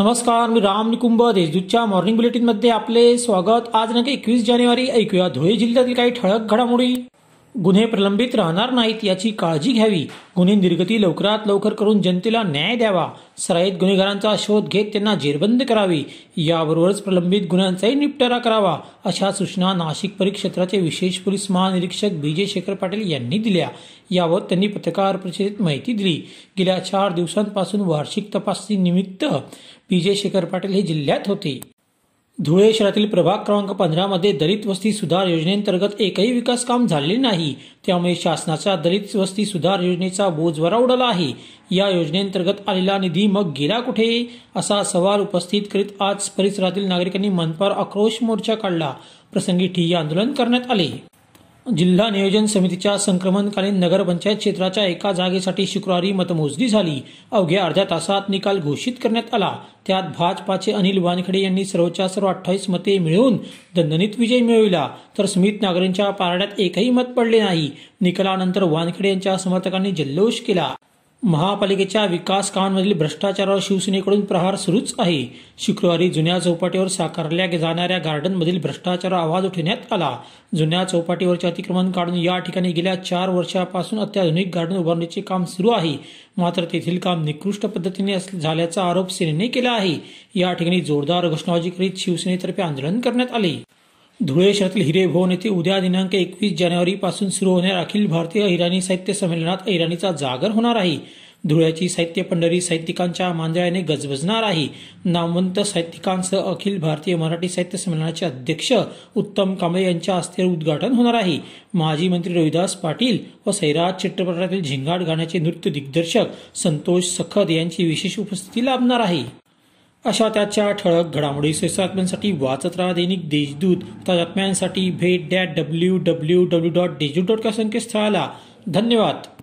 नमस्कार मी राम निकुंभ देशदूतच्या मॉर्निंग बुलेटिनमध्ये आपले स्वागत. आज दिनांक एकवीस जानेवारी ऐकूया धुळे जिल्ह्यातील काही ठळक घडामोडी. गुन्हे प्रलंबित राहणार नाहीत याची काळजी घ्यावी. गुन्हे निर्गती लवकरात लवकर करून जनतेला न्याय द्यावा. सराईत गुन्हेगारांचा शोध घेत त्यांना जेरबंद करावी. याबरोबरच प्रलंबित गुन्ह्यांचाही निपटारा करावा अशा सूचना नाशिक परिक्षेत्राचे विशेष पोलीस महानिरीक्षक बी जे शेखर पाटील यांनी दिल्या. यावर त्यांनी पत्रकार परिषदेत माहिती दिली. गेल्या चार दिवसांपासून वार्षिक तपासणी निमित्त बी जे शेखर पाटील हे जिल्ह्यात होते. धुळे शहरातील प्रभाग क्रमांक पंधरामध्ये दलित वस्ती सुधार योजनेअंतर्गत एकही विकास काम झालेले नाही. त्यामुळे शासनाचा दलित वस्ती सुधार योजनेचा बोजवारा उडाला आहे. या योजनेअंतर्गत आलेला निधी मग गेला कुठे? असा सवाल उपस्थित करीत आज परिसरातील नागरिकांनी मनपावर आक्रोश मोर्चा काढला. प्रसंगी ठिय्या आंदोलन करण्यात आले. जिल्हा नियोजन समितीच्या संक्रमणकालीन नगरपंचायत क्षेत्राच्या एका जागेसाठी शुक्रवारी मतमोजणी झाली. अवघ्या अर्ध्या तासात निकाल घोषित करण्यात आला. त्यात भाजपाचे अनिल वानखडे यांनी सर्वच्या सर्व अठ्ठावीस मते मिळवून दणदणीत विजय मिळविला. तर स्मित नागरेंच्या पारड्यात एकही मत पडले नाही. निकालानंतर वानखडे यांच्या समर्थकांनी जल्लोष केला. महापालिकेच्या विकास कामांमधील भ्रष्टाचारावर शिवसेनेकडून प्रहार सुरूच आहे. शुक्रवारी जुन्या चौपाटीवर साकारल्या जाणाऱ्या गार्डनमधील भ्रष्टाचारावर आवाज उठवण्यात आला. जुन्या चौपाटीवरचे अतिक्रमण काढून या ठिकाणी गेल्या चार वर्षापासून अत्याधुनिक गार्डन उभारण्याचे काम सुरू आहे. मात्र तेथील काम निकृष्ट पद्धतीने झाल्याचा आरोप सेनेने केला आहे. या ठिकाणी जोरदार घोषणाबाजी करीत शिवसेनेतर्फे आंदोलन करण्यात आले. धुळे शहरातील हिरे भवन येथे उद्या दिनांक एकवीस जानेवारीपासून सुरू होणाऱ्या अखिल भारतीय इराणी साहित्य संमेलनात इराणीचा जागर होणार आहे. धुळ्याची साहित्य पंढरी साहित्यिकांच्या मांजळ्याने गजबजणार आहे. नामवंत साहित्यिकांसह अखिल भारतीय मराठी साहित्य संमेलनाचे अध्यक्ष उत्तम कांबळे यांच्या हस्ते उद्घाटन होणार आहे. माजी मंत्री रविदास पाटील व सैराज चित्रपटातील झिंगाट गाण्याचे नृत्य दिग्दर्शक संतोष सखद यांची विशेष उपस्थिती लाभणार आहे. अशा त्याच्या ठळक घडामोडी बातम्यांसाठी वाचत राहा दैनिक देशदूत. बातम्यांसाठी भेट dot W W W dot Deshdoot dot com संकेतस्थळाला. धन्यवाद.